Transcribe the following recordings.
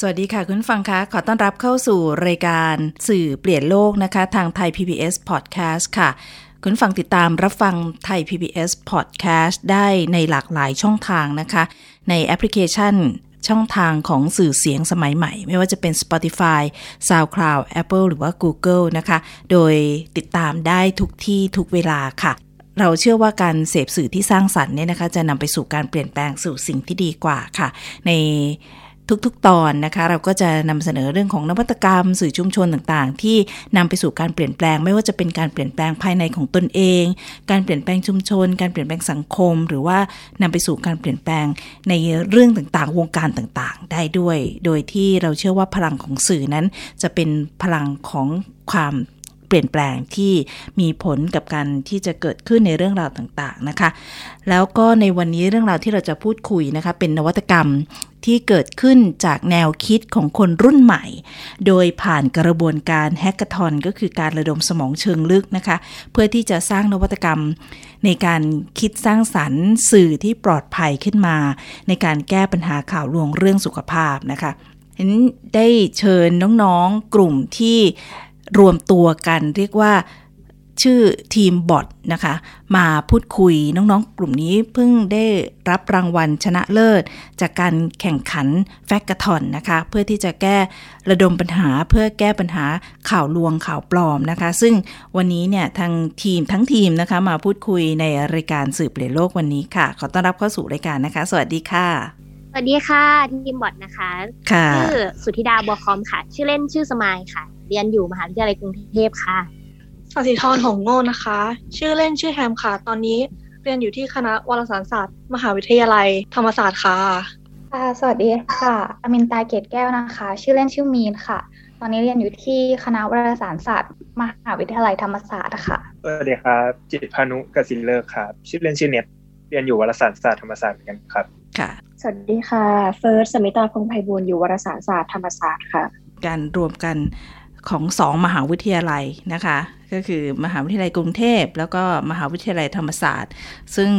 สวัสดีค่ะคุณฟังคะ ขอต้อนรับเข้าสู่รายการสื่อเปลี่ยนโลกนะคะ ทางไทย PBS Podcast ค่ะคุณฟังติดตามรับฟังไทย PBS Podcast ได้ในหลากหลายช่องทางนะคะ ในแอปพลิเคชันช่องทางของสื่อเสียงสมัยใหม่ ไม่ว่าจะเป็น Spotify, SoundCloud, Apple หรือว่า Google นะคะ โดยติดตามได้ทุกที่ทุกเวลาค่ะ เราเชื่อว่าการเสพสื่อที่สร้างสรรค์เนี่ยนะคะ จะนำไปสู่การเปลี่ยนแปลงสู่สิ่งที่ดีกว่าค่ะ ใน ทุกๆ ตอนนะคะ เราก็จะนำเสนอเรื่องของนวัตกรรม สื่อชุมชนต่างๆ ที่นำไปสู่การเปลี่ยนแปลง ไม่ว่าจะเป็นการเปลี่ยนแปลงภายในของตนเอง การเปลี่ยนแปลงชุมชน การเปลี่ยนแปลงสังคม หรือว่านำไปสู่การเปลี่ยนแปลงในเรื่องต่างๆ วงการต่างๆ ได้ด้วย โดยที่เราเชื่อว่าพลังของสื่อนั้นจะเป็นพลังของความ เปลี่ยนแปลงที่มีผลกับการที่จะเกิดขึ้นในเรื่องราวต่างๆนะคะ แล้วก็ในวันนี้เรื่องราวที่เราจะพูดคุยนะคะเป็นนวัตกรรมที่เกิดขึ้นจากแนวคิดของคนรุ่นใหม่ โดยผ่านกระบวนการแฮกเกอร์ทอนก็คือการระดมสมองเชิงลึกนะคะ เพื่อที่จะสร้างนวัตกรรม ในการคิดสร้างสรรค์สื่อที่ปลอดภัยขึ้นมา ในการแก้ปัญหาข่าวลวงเรื่องสุขภาพนะคะเห็นได้เชิญน้องๆกลุ่มที่ รวมตัวกันเรียกว่าชื่อทีมบอทนะคะ มาพูดคุยน้องๆ กลุ่มนี้เพิ่งได้รับรางวัลชนะเลิศ จากการแข่งขันแฟกกะทอนนะคะ เพื่อที่จะแก้ระดมปัญหาเพื่อแก้ปัญหาข่าวลวงข่าวปลอมนะคะ ซึ่งวันนี้เนี่ยทางทีมทั้งทีมนะคะมาพูดคุยในรายการสืบเปลี่ยนโลกวันนี้ค่ะ ขอต้อนรับเข้าสู่รายการนะคะ สวัสดีค่ะ สวัสดีค่ะทีมบอทนะคะค่ะชื่อสุธิดาบัวคอมค่ะ ชื่อเล่นชื่อสมายค่ะ เรียนอยู่มหาวิทยาลัยกรุงเทพค่ะสสิธรหงโง่นะคะ ชื่อเล่นชื่อแฮมค่ะ ตอนนี้เรียนอยู่ที่คณะวารสารศาสตร์ มหาวิทยาลัยธรรมศาสตร์ค่ะค่ะสวัสดีค่ะ อมินตาเกตแก้วนะคะ ชื่อเล่นชื่อมีนค่ะ ตอนนี้เรียนอยู่ที่คณะวารสารศาสตร์ มหาวิทยาลัยธรรมศาสตร์ค่ะ สวัสดีครับ จิตรพานุกสินเลิกครับ ชื่อเล่นชื่อเน็ตเรียนอยู่วารสารศาสตร์ธรรมศาสตร์เหมือนกันครับ ค่ะ สวัสดีค่ะ เฟิร์สสมิตาพงไพบูลย์อยู่วารสารศาสตร์ธรรมศาสตร์ค่ะ การรวมกัน ของสองมหาวิทยาลัยนะคะ ก็คือมหาวิทยาลัยกรุงเทพ แล้วก็มหาวิทยาลัยธรรมศาสตร์ ซึ่ง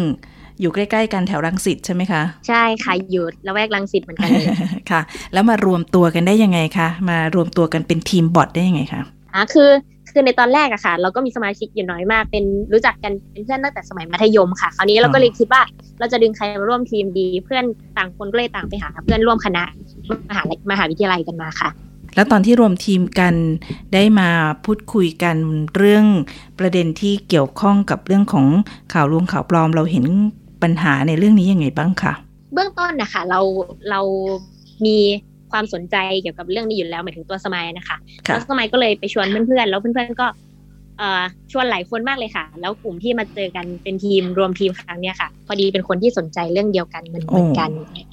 อยู่ใกล้ๆกันแถวรังสิตใช่ไหมคะ ใช่ค่ะอยู่ละแวกรังสิตเหมือนกันเลยค่ะ แล้วมารวมตัวกันได้ยังไงคะมารวมตัวกันเป็นทีมบอทได้ยังไงคะอะคือคือในตอนแรกอะค่ะ เราก็มีสมาชิกอยู่น้อยมาก เป็นรู้จักกันเป็นเพื่อนตั้งแต่สมัยมัธยมค่ะคราวนี้เราก็เลยคิดว่าเราจะดึงใครมาร่วมทีมดี เพื่อนต่างคนก็เลยต่างไปหาเพื่อนร่วมคณะมหาลัยมหาวิทยาลัยกันมาค่ะ แล้วตอนที่รวมทีมกันได้มาพูดคุยกันเรื่องประเด็นที่เกี่ยวข้องกับเรื่องของข่าวลวงข่าวปลอม เราเห็นปัญหาในเรื่องนี้ยังไงบ้างคะเบื้องต้นนะคะเราเรามีความสนใจเกี่ยวกับเรื่องนี้อยู่แล้วหมายถึงตัวสมัยนะคะค่ะแล้วสมัยก็เลยไปชวนเพื่อนๆแล้วเพื่อนๆก็เอ่อ ชวนหลายคนมากเลยค่ะ แล้วกลุ่มที่มาเจอกันเป็นทีมรวมทีมครั้งเนี้ยค่ะ พอดีเป็นคนที่สนใจเรื่องเดียวกันเหมือนเหมือนกัน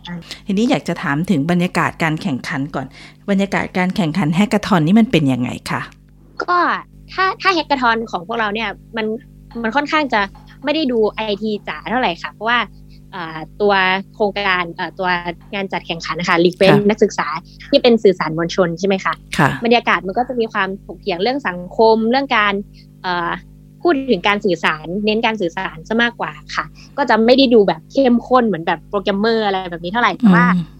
อ่าทีนี้อยากจะถามถึงบรรยากาศการแข่งขันก่อน บรรยากาศการแข่งขัน hackathon นี่มันเป็นยังไงคะก็ถ้าถ้า hackathon ของพวกเราเนี่ยมันมันค่อนข้างจะไม่ได้ดูไอทีจ๋าเท่าไหร่ค่ะ เพราะว่าอ่า ตัวโครงการเอ่อตัวงานจัดแข่งขันนะคะรีเฟนนักศึกษาที่เป็นสื่อสารมวลชนใช่ไหมคะค่ะบรรยากาศมันก็จะมีความถกเถียงเรื่องสังคมเรื่องการเอ่อพูดถึงการสื่อสารเน้นการสื่อสารซะมากกว่าค่ะ ก็จะไม่ได้ดูแบบเข้มข้นเหมือนแบบโปรแกรมเมอร์อะไรแบบนี้เท่าไหร่แต่ว่าอืมอ่า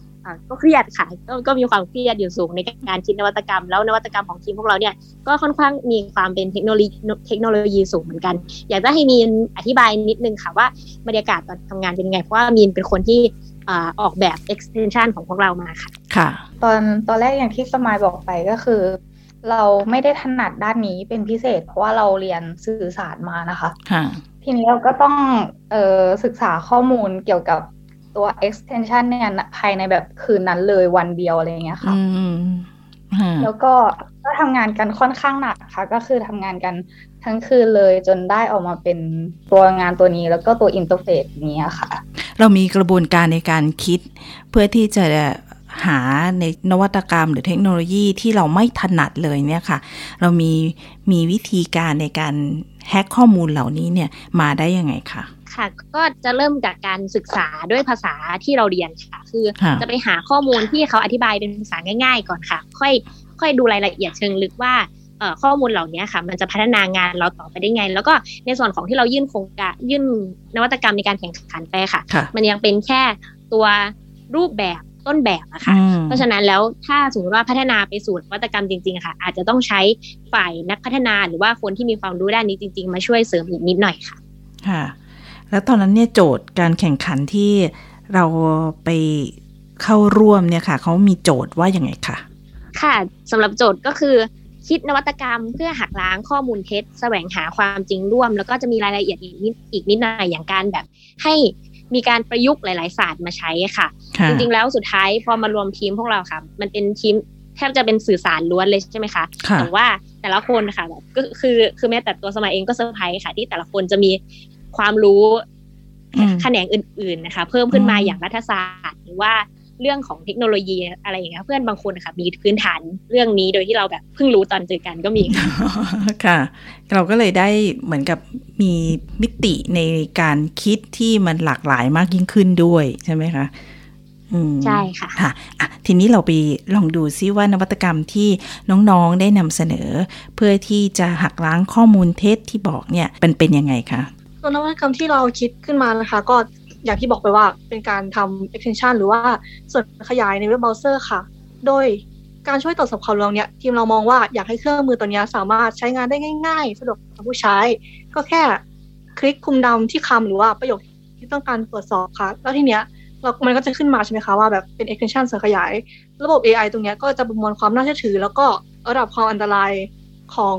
ก็เครียดค่ะก็ก็มีความเครียดอยู่สูงในการคิดนวัตกรรม แล้วนวัตกรรมของทีมพวกเราเนี่ยก็ค่อนข้างมีความเป็นเทคโนโลยีเทคโนโลยีสูงเหมือนกัน อยากจะให้มีนอธิบายนิดนึงค่ะว่าบรรยากาศตอนทำงานเป็นยังไงเพราะว่ามีนเป็นคนที่อ่าออกแบบ extension ของพวกเรามาค่ะ ค่ะ ตอนตอนแรกอย่างที่สมายบอกไปก็คือ เราไม่ได้ถนัดด้านนี้เป็นพิเศษ เพราะว่าเราเรียนสื่อสารมานะคะ ค่ะ ทีนี้เราก็ต้องเอ่อศึกษาข้อมูลเกี่ยวกับ ตัว extension เนี่ยภายในแบบคืนนั้นเลยวันเดียวอะไรอย่างเงี้ยค่ะอืมค่ะแล้วก็ก็ทำงานกันค่อนข้างหนักค่ะ ก็คือทำงานกันทั้งคืนเลยจนได้ออกมาเป็นตัวงานตัวนี้แล้วก็ตัวอินเทอร์เฟซนี้ยค่ะ เรามีกระบวนการในการคิด เพื่อที่จะหาในนวัตกรรมหรือเทคโนโลยีที่เราไม่ถนัดเลยเนี่ยค่ะ เรามีมีวิธีการในการแฮกข้อมูลเหล่านี้เนี่ยมาได้ยังไงคะ ค่ะ ก็จะเริ่มจากการศึกษาด้วยภาษาที่เราเรียนค่ะ คือค่ะจะไปหาข้อมูลที่เขาอธิบายเป็นภาษาง่าย ๆ ก่อนค่ะ ค่อย ค่อยดูรายละเอียดเชิงลึกว่าเอ่อข้อมูลเหล่านี้ค่ะ มันจะพัฒนางานเราต่อไปได้ไง แล้วก็ในส่วนของที่เรายื่นโครงการยื่นนวัตกรรมในการแข่งขันไปค่ะค่ะมันยังเป็นแค่ตัวรูปแบบต้นแบบอะค่ะอืมเพราะฉะนั้นแล้วถ้าสมมติว่าพัฒนาไปสู่นวัตกรรมจริงๆอะค่ะ อาจจะต้องใช้ฝ่ายนักพัฒนาหรือว่าคนที่มีความรู้ด้านนี้จริง ๆ มาช่วยเสริมอีกนิดหน่อยค่ะ ค่ะ แล้วตอนนั้นเนี่ยโจทย์การแข่งขันที่เราไปเข้าร่วมเนี่ยค่ะ เขามีโจทย์ว่าอย่างไงคะค่ะสำหรับโจทย์ก็คือคิดนวัตกรรมเพื่อหักล้างข้อมูลเท็จ แสวงหาความจริงร่วม แล้วก็จะมีรายละเอียดอีกนิดอีกนิดหน่อยอย่างการแบบ ให้มีการประยุกต์หลาย ๆ ศาสตร์มาใช้ค่ะค่ะจริง ๆ แล้วสุดท้ายพอมารวมทีมพวกเราค่ะ มันเป็นทีมแทบจะเป็นสื่อสารล้วนเลยใช่ไหมคะค่ะแต่ว่าแต่ละคนค่ะแบบก็คือคือแม้แต่ตัวสมายเองก็เซอร์ไพรส์ค่ะ ที่แต่ละคนจะมี ความรู้อืมแขนงอื่น ๆนะคะ เพิ่มขึ้นมาอืมอย่างรัฐศาสตร์หรือว่าเรื่องของเทคโนโลยีอะไรอย่างเงี้ยเพื่อนบางคนนะคะมีพื้นฐานเรื่องนี้โดยที่เราแบบเพิ่งรู้ตอนเจอกันก็มีค่ะค่ะเราก็เลยได้เหมือนกับมีมิติในการคิดที่มันหลากหลายมากยิ่งขึ้นด้วยใช่ไหมคะอืมใช่ค่ะค่ะอะทีนี้เราไปลองดูซิว่านวัตกรรมที่น้องๆได้นำเสนอ เพื่อที่จะหักล้างข้อมูลเท็จที่บอกเนี่ยเป็นเป็นยังไงคะ ตัวนวัตกรรมที่เราคิดขึ้นมานะคะ ก็อย่างที่บอกไปว่าเป็นการทำ extension หรือว่าส่วนขยายในเว็บเบราว์เซอร์ค่ะ โดยการช่วยตรวจสอบข่าวลวงเนี่ยทีมเรามองว่าอยากให้เครื่องมือตัวนี้สามารถใช้งานได้ง่าย ๆ สะดวกกับผู้ใช้ ก็แค่คลิกคุมดำที่คำหรือว่าประโยคที่ต้องการตรวจสอบค่ะ แล้วทีเนี้ยเรามันก็จะขึ้นมาใช่ไหมคะว่าแบบเป็น extension ส่วนขยาย ระบบ AI ตรงเนี้ยก็จะประมวลความน่าเชื่อถือ แล้วก็ระดับความอันตรายของ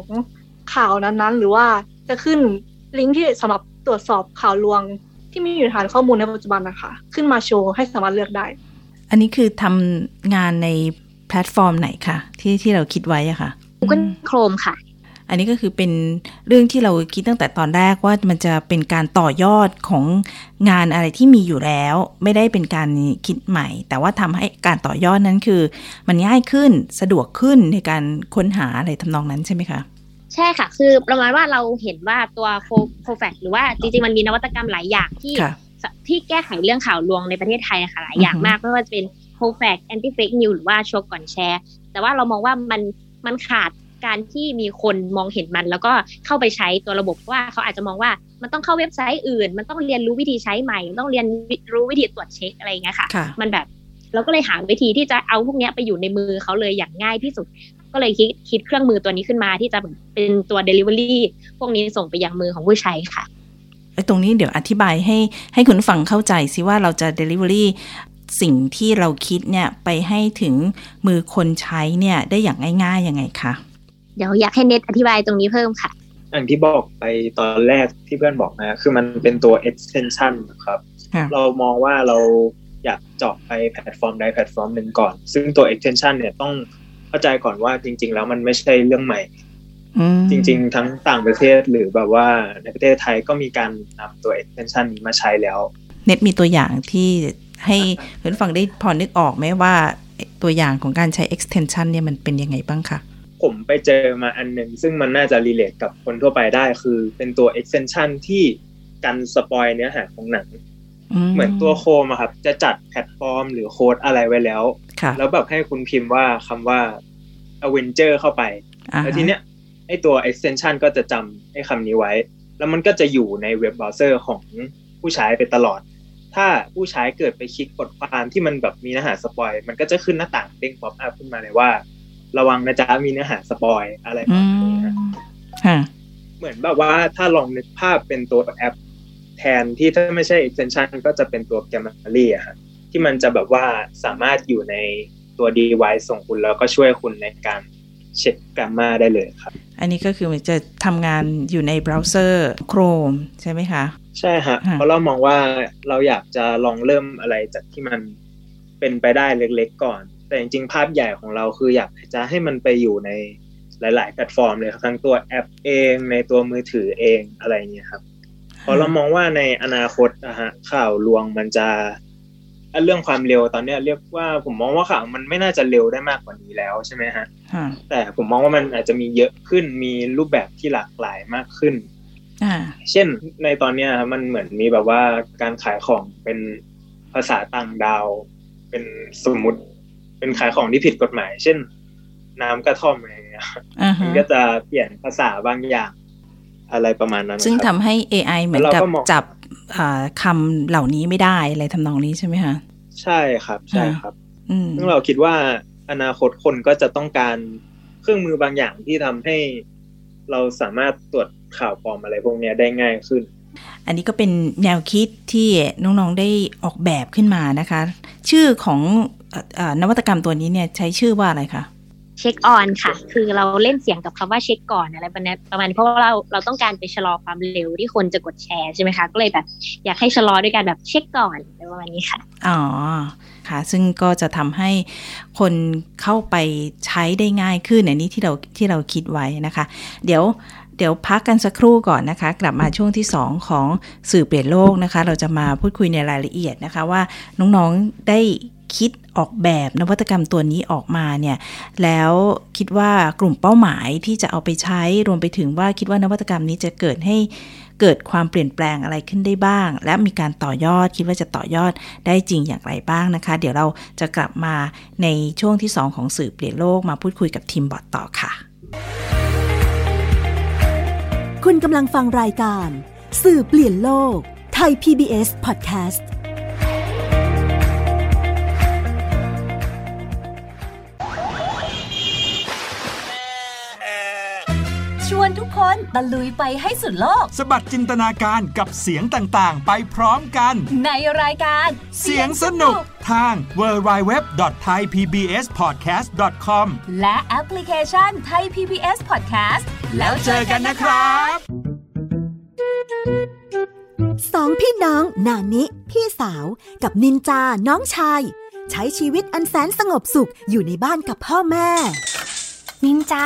ข่าวนั้นๆ หรือว่าจะขึ้นลิงก์ที่สำหรับ ตรวจสอบข่าวลวงที่มีอยู่ในฐานข้อมูลในปัจจุบันนะคะ ขึ้นมาโชว์ให้สามารถเลือกได้ อันนี้คือทำงานในแพลตฟอร์มไหนคะที่ที่เราคิดไว้อะค่ะ Google Chrome ค่ะ อันนี้ก็คือเป็นเรื่องที่เราคิดตั้งแต่ตอนแรกว่ามันจะเป็นการต่อยอดของงานอะไรที่มีอยู่แล้ว ไม่ได้เป็นการคิดใหม่ แต่ว่าทำให้การต่อยอดนั้นคือ มันง่ายขึ้นสะดวกขึ้นในการค้นหาอะไรทำนองนั้นใช่ไหมคะ ใช่ค่ะ คือประมาณว่าเราเห็นว่าตัวโค Cofact หรือว่าจริงๆมันมีนวัตกรรมหลายอย่างที่ค่ะที่แก้ไขเรื่องข่าวลวงในประเทศไทยอะค่ะหลายอย่างอือฮึมากไม่ว่าจะเป็นโคแฟกแอนตี้เฟกนิวหรือว่าโชก่อนแชร์ แต่ว่าเรามองว่ามันมันขาดการที่มีคนมองเห็นมัน แล้วก็เข้าไปใช้ตัวระบบเพราะว่าเขาอาจจะมองว่ามันต้องเข้าเว็บไซต์อื่น มันต้องเรียนรู้วิธีใช้ใหม่มันต้องเรียนรู้วิธีตรวจเช็คอะไรอย่างเงี้ยค่ะค่ะมันแบบเราก็เลยหาวิธีที่จะเอาพวกเนี้ยไปอยู่ในมือเขาเลยอย่างง่ายที่สุด ก็เลยคิดคิดเครื่องมือตัวนี้ขึ้นมาที่จะเป็นตัว Delivery พวกนี้ส่งไปยังมือของผู้ใช้ค่ะไอ้ตรงนี้เดี๋ยวอธิบายให้ให้คุณฟังเข้าใจสิว่าเราจะ Delivery สิ่งที่เราคิดเนี่ยไปให้ถึงมือคนใช้เนี่ยได้อย่างง่ายๆยังไงคะเดี๋ยวอยากให้เน็ตอธิบายตรงนี้เพิ่มค่ะ อย่างที่บอกไปตอนแรกที่เพื่อนบอกนะคือมันเป็นตัว extension นะครับค่ะเรามองว่าเราอยากเจาะไปแพลตฟอร์มใดแพลตฟอร์มหนึ่งก่อน ซึ่งตัว extension เนี่ยต้อง เข้าใจก่อนว่าจริง ๆ แล้วมันไม่ใช่เรื่องใหม่อืมจริง ๆ ทั้งต่างประเทศหรือแบบว่าในประเทศไทยก็มีการนำตัว extension นี้มาใช้แล้ว เน็ตมีตัวอย่างที่ให้คุณฟังได้พอนึกออกไหมว่าตัวอย่างของการใช้ extension เนี่ยมันเป็นยังไงบ้างคะผมไปเจอมาอันหนึ่งซึ่งมันน่าจะ relate กับคนทั่วไปได้คือเป็นตัว extension ที่กัน spoil เนื้อหาของหนัง เหมือนตัวโคมอะครับ จะจัดแพลตฟอร์ม หรือโค้ดอะไรไว้แล้วค่ะ แล้วแบบให้คุณพิมพ์ว่าคำว่า Avenger เข้าไปอ่าฮะแล้วทีเนี้ยไอตัว extension ก็จะจำไอ้คำนี้ไว้ แล้วมันก็จะอยู่ในเว็บเบราว์เซอร์ของผู้ใช้ไปตลอด ถ้าผู้ใช้เกิดไปคลิกบทความที่มันแบบมีเนื้อหา spoil มันก็จะขึ้นหน้าต่างเด้ง pop-up ขึ้นมาเลยว่า ระวังนะจ๊ะมีเนื้อหา spoil อะไรปอืระมาณมนี้ฮะค่ะเหมือนแบบว่าถ้าลองนึกภาพเป็นตัวแอป แทนที่ถ้าไม่ใช่ extension ก็จะเป็นตัว Grammarly อะฮะ ที่มันจะแบบว่าสามารถอยู่ในตัว device ของคุณแล้วก็ช่วยคุณในการเช็ค grammar ได้เลยครับ อันนี้ก็คือมันจะทำงานอยู่ในเบราว์เซอร์ Chrome ใช่ไหมคะ ใช่ฮะฮะเพราะเรามองว่าเราอยากจะลองเริ่มอะไรจากที่มันเป็นไปได้เล็กๆก่อน แต่จริงๆ ภาพใหญ่ของเราคืออยากจะให้มันไปอยู่ในหลายๆ แพลตฟอร์มเลยครับทั้งตัวแอปเองในตัวมือถือเองอะไรอย่างเงี้ยครับเพราะเรามองว่าในอนาคตนะฮะข่าวลวงมันจะอัน เรื่องความเร็วตอนเนี้ยเรียกว่าผมมองว่าข่าวมันไม่น่าจะเร็วได้มากกว่านี้แล้วใช่ไหมฮะค่ะแต่ผมมองว่ามันอาจจะมีเยอะขึ้นมีรูปแบบที่หลากหลายมากขึ้นอ่าเช่นในตอนเนี้ยครับมันเหมือนมีแบบว่าการขายของเป็นภาษาต่างดาว เป็นสมมุติเป็นขายของที่ผิดกฎหมาย เช่น น้ำกระท่อมอะไรอย่างเงี้ยอ่ามัฮะนก็จะเปลี่ยนภาษาบางอย่างอะไรประมาณนั้น ซึ่งครับทำให้ AI เหมือนแล้วกับเราก็มองจับอ่า คำเหล่านี้ไม่ได้อะไรทำนองนี้ใช่ไหมคะใช่ครับใช่ครับอืมซึ่งเราคิดว่าอนาคตคนก็จะต้องการเครื่องมือบางอย่างที่ทำให้เราสามารถตรวจข่าวปลอมอะไรพวกเนี้ยได้ง่ายขึ้น อันนี้ก็เป็นแนวคิดที่น้องๆได้ออกแบบขึ้นมานะคะ ชื่อของเอ่อเอ่อนวัตกรรมตัวนี้เนี่ยใช้ชื่อว่าอะไรคะ เช็คออนค่ะ คือเราเล่นเสียงกับคำว่าเช็คก่อนอะไรประมาณประมาณนี้เพราะว่าเราเราต้องการไปชะลอความเร็วที่คนจะกดแชร์ใช่ไหมคะ ก็เลยแบบอยากให้ชะลอด้วยการแบบเช็คก่อนอะไรประมาณนี้ค่ะ อ๋อค่ะ ซึ่งก็จะทำให้คนเข้าไปใช้ได้ง่ายขึ้นอันนี้ที่เราที่เราคิดไว้นะคะ เดี๋ยวเดี๋ยวพักกันสักครู่ก่อนนะคะ กลับมาช่วงที่ 2 ของสื่อเปลี่ยนโลกนะคะ เราจะมาพูดคุยในรายละเอียดนะคะว่าน้องๆได้ คิดออกแบบนวัตกรรมตัวนี้ออกมาเนี่ยแล้วคิดว่ากลุ่มเป้าหมายที่จะเอาไปใช้รวมไปถึงว่าคิดว่านวัตกรรมนี้จะเกิดให้เกิดความเปลี่ยนแปลงอะไรขึ้นได้บ้าง และมีการต่อยอดคิดว่าจะต่อยอดได้จริงอย่างไรบ้างนะคะ เดี๋ยวเราจะกลับมาในช่วงที่ 2 ของสื่อเปลี่ยนโลกมาพูดคุยกับทีมบอทต่อค่ะ คุณกำลังฟังรายการ สื่อเปลี่ยนโลกไทย PBS Podcast ทุกคนตะลุยไปให้สุดโลก สบัดจินตนาการกับเสียงต่างๆ ไปพร้อมกัน ในรายการ เสียงสนุกทาง www.thaipbspodcast.com และแอปพลิเคชันไทย PBS Podcast แล้วเจอกันนะครับสองพี่น้องนานิ พี่สาวกับนินจาน้องชาย ใช้ชีวิตอันแสนสงบสุขอยู่ในบ้านกับพ่อแม่ นินจา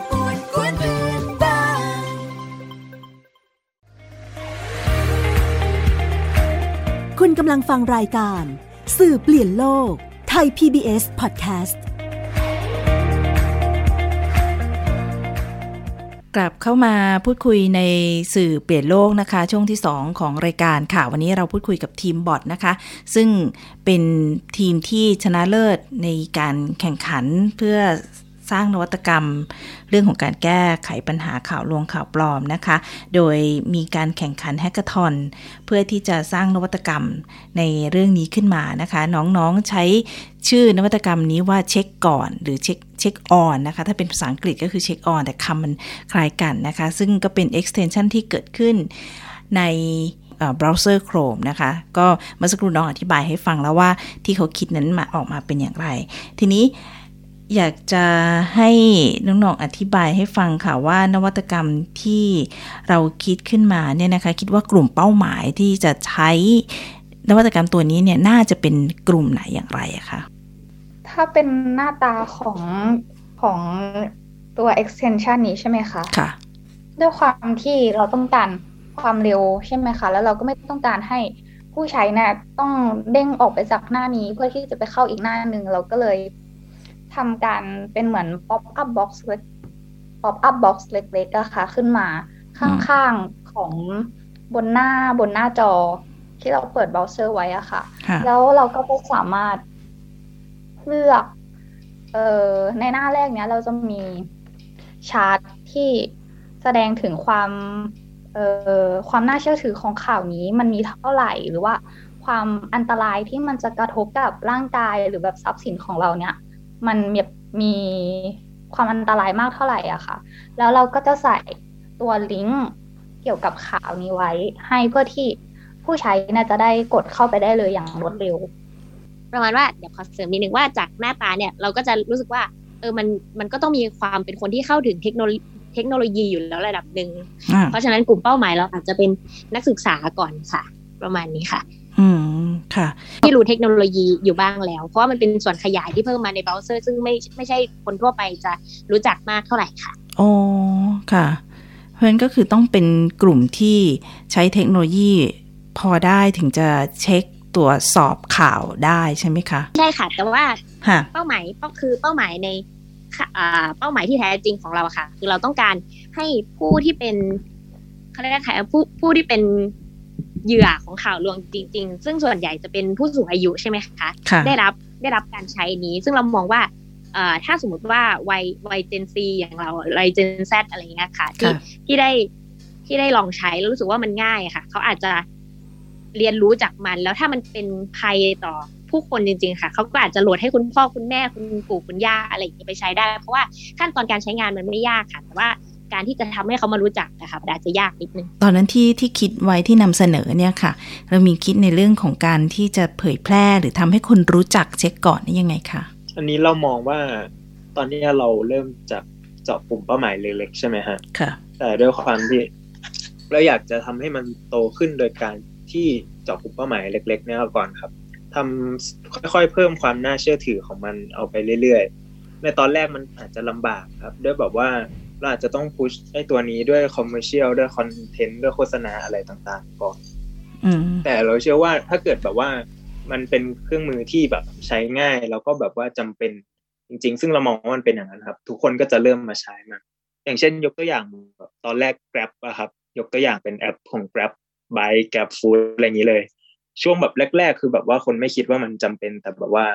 ณกำลังฟังรายการ สื่อเปลี่ยนโลก ไทย PBS Podcast กลับเข้ามาพูดคุยในสื่อเปลี่ยนโลกนะคะ ช่วงที่ 2 ของรายการค่ะ วันนี้เราพูดคุยกับทีมบอทนะคะ ซึ่งเป็นทีมที่ชนะเลิศในการแข่งขันเพื่อ สร้างนวัตกรรม เรื่องของการแก้ไขปัญหาข่าวลวงข่าวปลอมนะคะ โดยมีการแข่งขันแฮกเกอร์ทอนเพื่อที่จะสร้างนวัตกรรมในเรื่องนี้ขึ้นมานะคะ น้องๆใช้ชื่อนวัตกรรมนี้ว่าเช็คก่อน หรือ Check Check-on นะคะ ถ้าเป็นภาษาอังกฤษก็คือ Check-on แต่คำมันคล้ายกันนะคะ ซึ่งก็เป็น extension ที่เกิดขึ้นในเบราว์เซอร์ Chrome นะคะ ก็เมื่อสักครู่น้องอธิบายให้ฟังแล้วว่าที่เขาคิดนั้นมาออกมาเป็นอย่างไร ทีนี้ อยากจะให้น้องๆอธิบายให้ฟังค่ะว่านวัตกรรมที่เราคิดขึ้นมาเนี่ยนะคะ คิดว่ากลุ่มเป้าหมายที่จะใช้นวัตกรรมตัวนี้เนี่ยน่าจะเป็นกลุ่มไหนอย่างไรอะคะถ้าเป็นหน้าตาของของตัว extension นี้ใช่ไหมคะค่ะ ด้วยความที่เราต้องการความเร็วใช่ไหมคะ แล้วเราก็ไม่ต้องการให้ผู้ใช้เนี่ยต้องเด้งออกไปจากหน้านี้เพื่อที่จะไปเข้าอีกหน้าหนึ่งเราก็เลย ทำการเป็นเหมือน pop up box เล็ก pop up box เล็กๆอะค่ะ ขึ้นมาข้างๆของบนหน้าบนหน้าจอ ที่เราเปิดเบราว์เซอร์ไว้อะค่ะค่ะแล้วเราก็จะสามารถเลือกเอ่อในหน้าแรกเนี้ยเราจะมีชาร์ตที่แสดงถึงความเอ่อความน่าเชื่อถือของข่าวนี้มันมีเท่าไหร่หรือว่าความอันตรายที่มันจะกระทบกับร่างกายหรือแบบทรัพย์สินของเราเนี่ย มันมีมีความอันตรายมากเท่าไหร่อะค่ะ แล้วเราก็จะใส่ตัวลิงก์เกี่ยวกับข่าวนี้ไว้ให้เพื่อที่ผู้ใช้น่าจะได้กดเข้าไปได้เลยอย่างรวดเร็ว ประมาณว่าเดี๋ยวขอเสริมนิดนึงว่าจากหน้าตาเนี่ยเราก็จะรู้สึกว่าเออมันมันก็ต้องมีความเป็นคนที่เข้าถึงเทคโนโลยีเทคโนโลยีอยู่แล้วระดับหนึ่ง เพราะฉะนั้นกลุ่มเป้าหมายเราอาจจะเป็นนักศึกษาก่อนค่ะ ประมาณนี้ค่ะ อืมค่ะ ที่รู้เทคโนโลยีอยู่บ้างแล้ว เพราะว่ามันเป็นส่วนขยายที่เพิ่มมาในเบราว์เซอร์ซึ่งไม่ไม่ใช่คนทั่วไปจะรู้จักมากเท่าไหร่ค่ะอ๋อค่ะ เพราะฉะนั้นก็คือต้องเป็นกลุ่มที่ใช้เทคโนโลยีพอได้ถึงจะเช็คตรวจสอบข่าวได้ใช่ไหมคะ ใช่ค่ะ แต่ว่าค่ะเป้าหมายก็คือเป้าหมายในค่ะอ่าเป้าหมายที่แท้จริงของเราอะค่ะ คือเราต้องการให้ผู้ที่เป็นเขาเรียกว่าใครผู้ผู้ที่เป็น เหยื่อของข่าวลวงจริง ๆ ซึ่งส่วนใหญ่จะเป็นผู้สูงอายุใช่ไหมคะค่ะได้รับได้รับการใช้นี้ ซึ่งเรามองว่าเอ่อถ้าสมมติว่าวัยวัยเจนซีอย่างเราวัยเจนซอะไรอย่างเงี้ยค่ะ ที่ค่ะที่ได้ที่ได้ลองใช้แล้วรู้สึกว่ามันง่ายอะค่ะ เขาอาจจะเรียนรู้จากมัน แล้วถ้ามันเป็นภัยต่อผู้คนจริง ๆ ค่ะ เขาก็อาจจะโหลดให้คุณพ่อคุณแม่คุณปู่คุณย่าอะไรอย่างเงี้ยไปใช้ได้ เพราะว่าขั้นตอนการใช้งานมันไม่ยากค่ะ แต่ว่า การที่จะทำให้เขามารู้จักนะคะมันอาจจะยากนิดนึงตอนนั้นที่ที่คิดไว้ที่นำเสนอเนี่ยค่ะ เรามีคิดในเรื่องของการที่จะเผยแพร่หรือทำให้คนรู้จักเช็คก่อนนี่ยังไงคะอันนี้เรามองว่าตอนนี้เราเริ่มจากเจาะกลุ่มเป้าหมายเล็กๆใช่ไหมฮะค่ะ แต่ด้วยความที่เราอยากจะทำให้มันโตขึ้นโดยการที่เจาะกลุ่มเป้าหมายเล็ก ๆ เนี่ยก่อนครับทำค่อยๆ เพิ่มความน่าเชื่อถือของมันเอาไปเรื่อยๆ ในตอนแรกมันอาจจะลำบากครับ ด้วยแบบว่า เราอาจจะต้อง push ไอ้ตัวนี้ด้วย commercial ด้วยคอนเทนต์ด้วยโฆษณาอะไรต่างๆก่อนอืมแต่เราเชื่อว่าถ้าเกิดแบบว่ามันเป็นเครื่องมือที่แบบใช้ง่าย แล้วก็แบบว่าจำเป็นจริง ๆ ซึ่งเรามองว่ามันเป็นอย่างนั้นครับ ทุกคนก็จะเริ่มมาใช้มันอย่างเช่น ยกตัวอย่างแบบตอนแรก Grab อะครับ ยกตัวอย่างเป็นแอปของ Grab by Grab Food อะไรอย่างนี้เลย ช่วงแบบแรก ๆ คือแบบว่าคนไม่คิดว่ามันจำเป็นแต่แบบว่า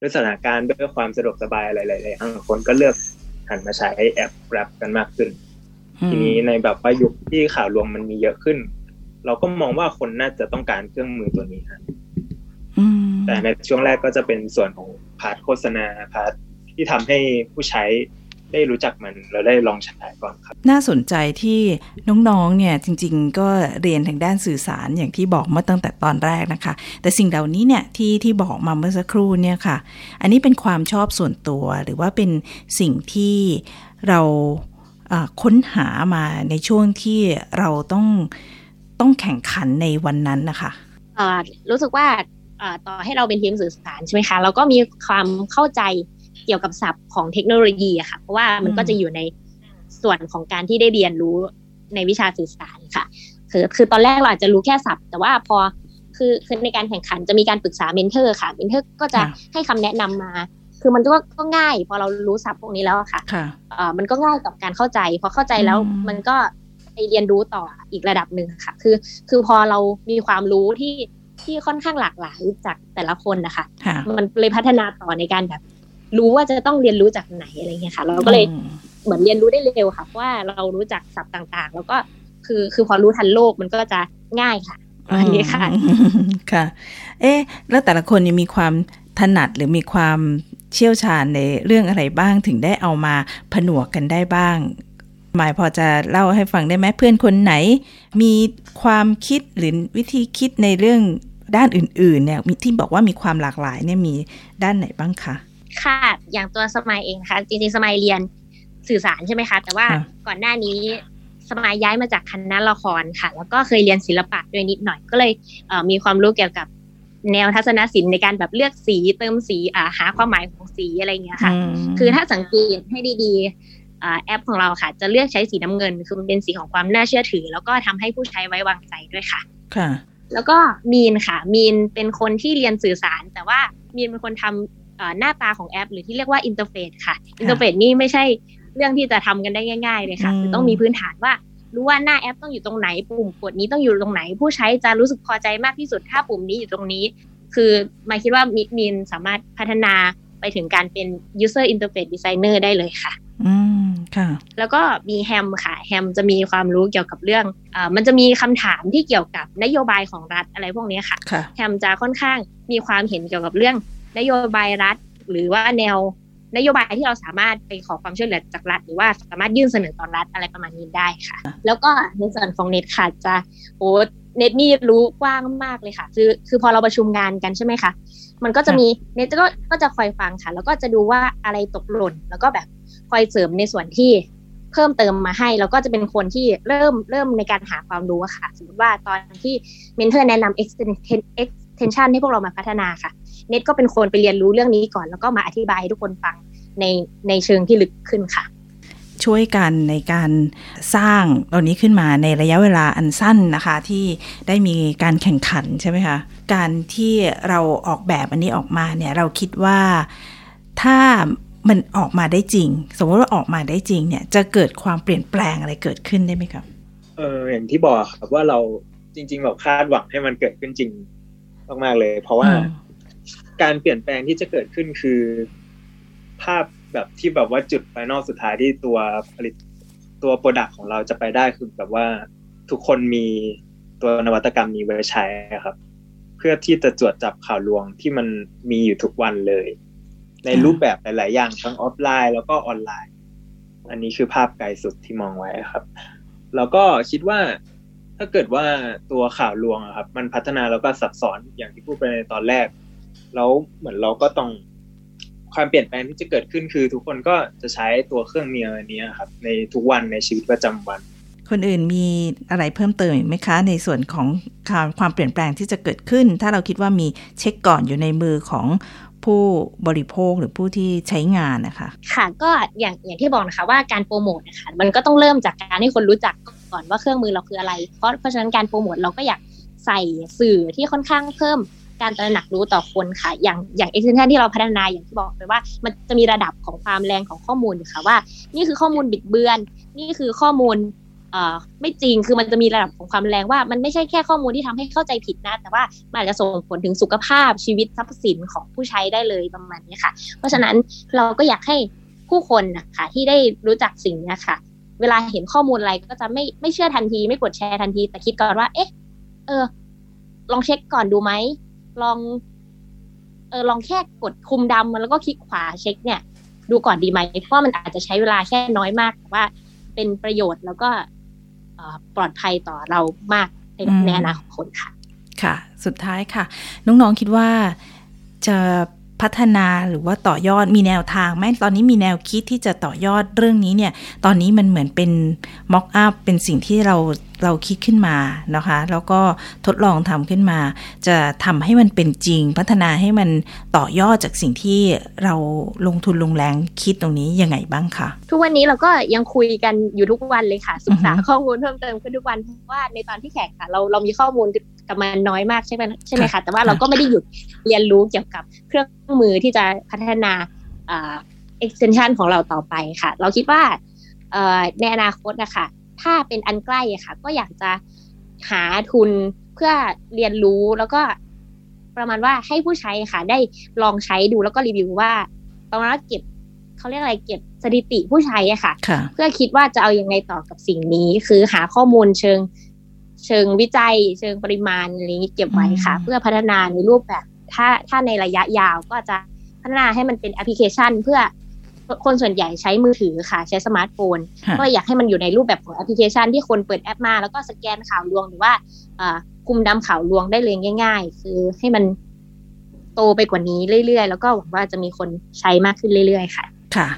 ด้วยสถานการณ์ด้วยความสะดวกสบายอะไรหลายๆอย่างคนก็เลือก หันมาใช้แอป Grab กันมากขึ้น ทีนี้ในแบบว่ายุคที่ข่าวลวงมันมีเยอะขึ้น เราก็มองว่าคนน่าจะต้องการเครื่องมือตัวนี้ครับอืมแต่ในช่วงแรกก็จะเป็นส่วนของ part โฆษณา partที่ทำให้ผู้ใช้ ได้รู้จักมันแล้วได้ลองใช้ก่อนครับ น่าสนใจที่น้องๆเนี่ยจริง ๆ ก็เรียนทางด้านสื่อสารอย่างที่บอกมาตั้งแต่ตอนแรกนะคะ แต่สิ่งเหล่านี้เนี่ยที่ที่บอกมาเมื่อสักครู่เนี่ยค่ะ อันนี้เป็นความชอบส่วนตัวหรือว่าเป็นสิ่งที่เราอ่าค้นหามาในช่วงที่เราต้องต้องแข่งขันในวันนั้นนะคะเอ่อรู้สึกว่าเอ่อต่อให้เราเป็นทีมสื่อสารใช่ไหมคะเราก็มีความเข้าใจ เกี่ยวกับศัพท์ของเทคโนโลยีอะค่ะ เพราะว่ามันอืมก็จะอยู่ในส่วนของการที่ได้เรียนรู้ในวิชาสื่อสารค่ะ คือคือตอนแรกเราอาจจะรู้แค่ศัพท์ แต่ว่าพอคือคือในการแข่งขันจะมีการปรึกษา mentor ค่ะ mentor ก็จะให้คำแนะนำมา คือมันก็ก็ง่าย พอเรารู้ศัพท์พวกนี้แล้วอะค่ะค่ะเอ่อมันก็ง่ายกับการเข้าใจพอเข้าใจแล้วอืมมันก็ไปเรียนรู้ต่ออีกระดับหนึ่งค่ะ คือ คือพอเรามีความรู้ที่ที่ค่อนข้างหลากหลายจากแต่ละคนนะคะค่ะมันเลยพัฒนาต่อในการแบบ รู้ว่าจะต้องเรียนรู้จากไหนอะไรเงี้ยค่ะ เราก็เลยอืมเหมือนเรียนรู้ได้เร็วค่ะเพราะว่าเรารู้จักศัพท์ต่าง ๆ แล้วก็คือคือพอรู้ทันโลกมันก็จะง่ายค่ะอันนี้ค่ะอืมค่ะ เอ๊ะแล้วแต่ละคนเนี่ยมีความถนัดหรือมีความเชี่ยวชาญในเรื่องอะไรบ้างถึงได้เอามาผนวกกันได้บ้าง หมายพอจะเล่าให้ฟังได้ไหมเพื่อนคนไหน มีความคิดหรือวิธีคิดในเรื่องด้านอื่น ๆ เนี่ยมีที่บอกว่ามีความหลากหลายเนี่ยมีด้านไหนบ้างคะ ค่ะอย่างตัวสมัยเองนะคะจริงๆสมัยเรียนสื่อสารใช่ไหมคะ แต่ว่าค่ะก่อนหน้านี้สมัยย้ายมาจากคณะละครค่ะ แล้วก็เคยเรียนศิลปะด้วยนิดหน่อยก็เลยเอ่อมีความรู้เกี่ยวกับแนวทัศนศิลป์ในการแบบเลือกสีเติมสีอ่าหาความหมายของสีอะไรอย่างเงี้ยค่ะอืมคือถ้าสังเกตให้ดีๆอ่าแอปของเราค่ะ จะเลือกใช้สีน้ำเงิน คือมันเป็นสีของความน่าเชื่อถือ แล้วก็ทำให้ผู้ใช้ไว้วางใจด้วยค่ะ ค่ะ แล้วก็มีนค่ะ มีนเป็นคนที่เรียนสื่อสาร แต่ว่ามีนเป็นคนทำเอ่อ หน้าตาของแอป หรือที่เรียกว่า interface ค่ะ interface นี่ไม่ใช่เรื่องที่จะทำกันได้ง่าย ๆ เลยค่ะอืมคือต้องมีพื้นฐานว่ารู้ว่าหน้าแอปต้องอยู่ตรงไหนปุ่มกดนี้ต้องอยู่ตรงไหน ผู้ใช้จะรู้สึกพอใจมากที่สุดถ้าปุ่มนี้อยู่ตรงนี้ คือหมายคิดว่ามิมีนสามารถพัฒนาไปถึงการเป็น user interface designer ได้เลยค่ะ อืม ค่ะ แล้วก็มีแฮมค่ะ แฮมจะมีความรู้เกี่ยวกับเรื่องอมันจะมีคำถามที่เกี่ยวกับนโยบายของรัฐอะไรพวกนี้ค่ะค่ะแฮมจะค่อนข้างมีความเห็นเกี่ยวกับเรื่อง นโยบายรัฐ หรือว่าแนวนโยบายที่เราสามารถไปขอความช่วยเหลือจากรัฐ หรือว่าสามารถยื่นเสนอต่อรัฐอะไรประมาณนี้ได้ค่ะ แล้วก็ในส่วนของเน็ตค่ะจะโอ้เน็ตนี่รู้กว้างมากเลยค่ะ คือคือพอเราประชุมงานกันใช่ไหมคะมันก็จะมีเน็ตก็ก็จะคอยฟังค่ะ แล้วก็จะดูว่าอะไรตกหล่น แล้วก็แบบคอยเสริมในส่วนที่เพิ่มเติมมาให้ แล้วก็จะเป็นคนที่เริ่มเริ่มในการหาความรู้ค่ะ สมมติว่าตอนที่เมนเทอร์แนะนำ extension extension ให้พวกเรามาพัฒนาค่ะ เน็ตก็เป็นคนไปเรียนรู้เรื่องนี้ก่อน แล้วก็มาอธิบายให้ทุกคนฟังในในเชิงที่ลึกขึ้นค่ะ ช่วยกันในการสร้างตอนนี้ขึ้นมาในระยะเวลาอันสั้นนะคะ ที่ได้มีการแข่งขันใช่ไหมคะการที่เราออกแบบอันนี้ออกมาเนี่ยเราคิดว่าถ้ามันออกมาได้จริง สมมติว่าออกมาได้จริงเนี่ยจะเกิดความเปลี่ยนแปลงอะไรเกิดขึ้นได้ไหมครับเอออย่างที่บอกครับว่าเราจริง ๆ เราคาดหวังให้มันเกิดขึ้นจริงมากๆเลย เพราะว่า การเปลี่ยนแปลงที่จะเกิดขึ้นคือ ภาพแบบที่แบบว่าจุดไฟนอลสุดท้ายที่ตัวผลิตตัว product ของเราจะไปได้คือแบบว่าทุกคนมีตัวนวัตกรรมนี้ไว้ใช้ครับ เพื่อที่จะตรวจจับข่าวลวงที่มันมีอยู่ทุกวันเลย ในรูปแบบหลาย ๆ อย่างทั้งออฟไลน์แล้วก็ออนไลน์ อันนี้คือภาพไกลสุดที่มองไว้ครับ แล้วก็คิดว่าถ้าเกิดว่าตัวข่าวลวงครับ มันพัฒนาแล้วก็ซับซ้อนอย่างที่พูดไปในตอนแรก แล้วเหมือนเราก็ต้องความเปลี่ยนแปลงที่จะเกิดขึ้นคือ ทุกคนก็จะใช้ตัวเครื่องมือนี้ครับ ในทุกวันในชีวิตประจำวัน คนอื่นมีอะไรเพิ่มเติมไหมคะ ในส่วนของความเปลี่ยนแปลงที่จะเกิดขึ้น ถ้าเราคิดว่ามีเช็คก่อนอยู่ในมือของผู้บริโภคหรือผู้ที่ใช้งานนะคะ ค่ะก็อย่างอย่างที่บอกนะคะว่าการโปรโมทนะคะมันก็ต้องเริ่มจากการให้คนรู้จักก่อนว่าเครื่องมือเราคืออะไร เพราะเพราะฉะนั้นการโปรโมทเราก็อยากใส่สื่อที่ค่อนข้างเพิ่ม การตระหนักรู้ต่อคนค่ะ อย่างอย่าง extension ที่เราพัฒนาอย่างที่บอกไปว่า มันจะมีระดับของความแรงของข้อมูลค่ะว่า นี่คือข้อมูลบิดเบือน นี่คือข้อมูลไม่จริงคือมันจะมีระดับของความแรงว่ามันไม่ใช่แค่ข้อมูลที่ทำให้เข้าใจผิดนะ แต่ว่ามันอาจจะส่งผลถึงสุขภาพชีวิตทรัพย์สินของผู้ใช้ได้เลยประมาณนี้ค่ะ เพราะฉะนั้นเราก็อยากให้ผู้คนนะคะที่ได้รู้จักสิ่งนี้ค่ะ เวลาเห็นข้อมูลอะไรก็จะไม่ไม่เชื่อทันที ไม่กดแชร์ทันที แต่คิดก่อนว่า เอ๊ะ เออ ลองเช็คก่อนดูไหม ลอง เออลองแค่กดคุมดำแล้วก็คลิกขวาเช็ค เนี่ย ดูก่อนดีไหมเพราะมันอาจจะใช้เวลาแค่น้อยมากแต่ว่า เป็นประโยชน์แล้วก็ปลอดภัยต่อเรามากในอนาคตค่ะ ค่ะ สุดท้ายค่ะ น้องๆคิดว่าจะพัฒนาหรือว่าต่อยอดมีแนวทางไหมตอนนี้มีแนวคิดที่จะต่อยอดเรื่องนี้เนี่ย ตอนนี้มันเหมือนเป็นม็อกอัพเป็นสิ่งที่เรา เราคิดขึ้นมานะคะ แล้วก็ทดลองทำขึ้นมา จะทำให้มันเป็นจริง พัฒนาให้มันต่อยอดจากสิ่งที่เราลงทุนลงแรงคิดตรงนี้ยังไงบ้างคะทุกวันนี้เราก็ยังคุยกันอยู่ทุกวันเลยค่ะ ศึกษาข้อมูลเพิ่มเติมขึ้นทุกวันเพราะว่าในตอนที่แข่งค่ะ เราเรามีข้อมูลกับมันน้อยมากใช่ไหมใช่ไหมคะแต่ว่าเราก็ไม่ได้หยุดเรียนรู้เกี่ยวกับเครื่องมือที่จะพัฒนา extension ของเราต่อไปค่ะ เราคิดว่าในอนาคตนะคะ ถ้าเป็นอันใกล้ค่ะ ก็อยากจะหาทุนเพื่อเรียนรู้แล้วก็ประมาณว่าให้ผู้ใช้ค่ะ ได้ลองใช้ดูแล้วก็รีวิวว่าประมาณว่าเก็บเขาเรียกอะไรเก็บสถิติผู้ใช้อะค่ะ เพื่อคิดว่าจะเอาอยัางไงต่อกับสิ่งนี้ คือหาข้อมูลเชิง เชิงวิจัย เชิงปริมาณอะไรนี้เก็บไว้ค่ะ เพื่อพัฒนาในรูปแบบ ถ้าถ้าในระยะยาวก็จะพัฒนาให้มันเป็นแอปพลิเคชัน เพื่อ คนส่วนใหญ่ใช้มือถือค่ะใช้สมาร์ทโฟน ก็อยากให้มันอยู่ในรูปแบบของแอปพลิเคชันที่คนเปิดแอปมาแล้วก็สแกนข่าวลวงหรือว่าคลุมดำข่าวลวงได้เลยง่าย ๆ คือให้มันโตไปกว่านี้เรื่อยๆ แล้วก็หวังว่าจะมีคนใช้มากขึ้นเรื่อยๆ ค่ะ ค่ะ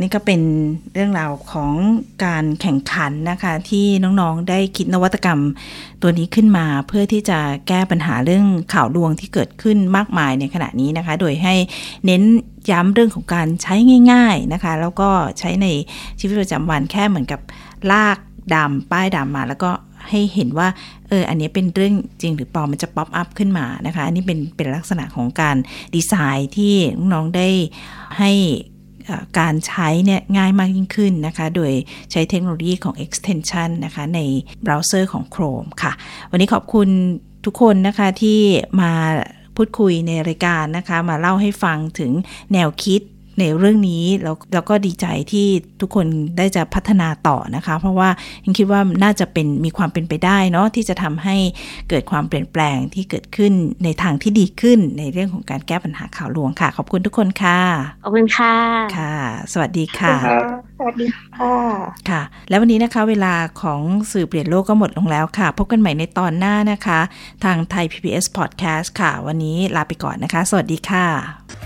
นี่ก็เป็นเรื่องราวของการแข่งขันนะคะ ที่น้องๆได้คิดนวัตกรรมตัวนี้ขึ้นมา เพื่อที่จะแก้ปัญหาเรื่องข่าวลวงที่เกิดขึ้นมากมายในขณะนี้นะคะ โดยให้เน้นย้ำเรื่องของการใช้ง่าย ๆนะคะ แล้วก็ใช้ในชีวิตประจำวันแค่เหมือนกับลากดำป้ายดำมา แล้วก็ให้เห็นว่าเอออันนี้เป็นเรื่องจริงหรือปลอมมันจะ pop up ขึ้นมานะคะ อันนี้เป็นเป็นลักษณะของการดีไซน์ที่น้องๆได้ให้ การใช้เนี่ยง่ายมากยิ่งขึ้นนะคะ โดยใช้เทคโนโลยีของ extension นะคะ ในเบราว์เซอร์ของ Chrome ค่ะ วันนี้ขอบคุณทุกคนนะคะที่มาพูดคุยในรายการนะคะ มาเล่าให้ฟังถึงแนวคิด ในเรื่องนี้แล้วแล้วก็ดีใจที่ทุกคนได้จะพัฒนาต่อนะคะ เพราะว่ายังคิดว่าน่าจะเป็นมีความเป็นไปได้เนาะที่จะทำให้เกิดความเปลี่ยนแปลงที่เกิดขึ้นในทางที่ดีขึ้นในเรื่องของการแก้ปัญหาข่าวลวงค่ะ ขอบคุณทุกคนค่ะขอบคุณค่ะค่ะ สวัสดีค่ะ สวัสดีค่ะค่ะ แล้ววันนี้นะคะเวลาของสื่อเปลี่ยนโลกก็หมดลงแล้วค่ะ พบกันใหม่ในตอนหน้านะคะ ทางไทย PBS Podcast ค่ะ วันนี้ลาไปก่อนนะคะ สวัสดีค่ะ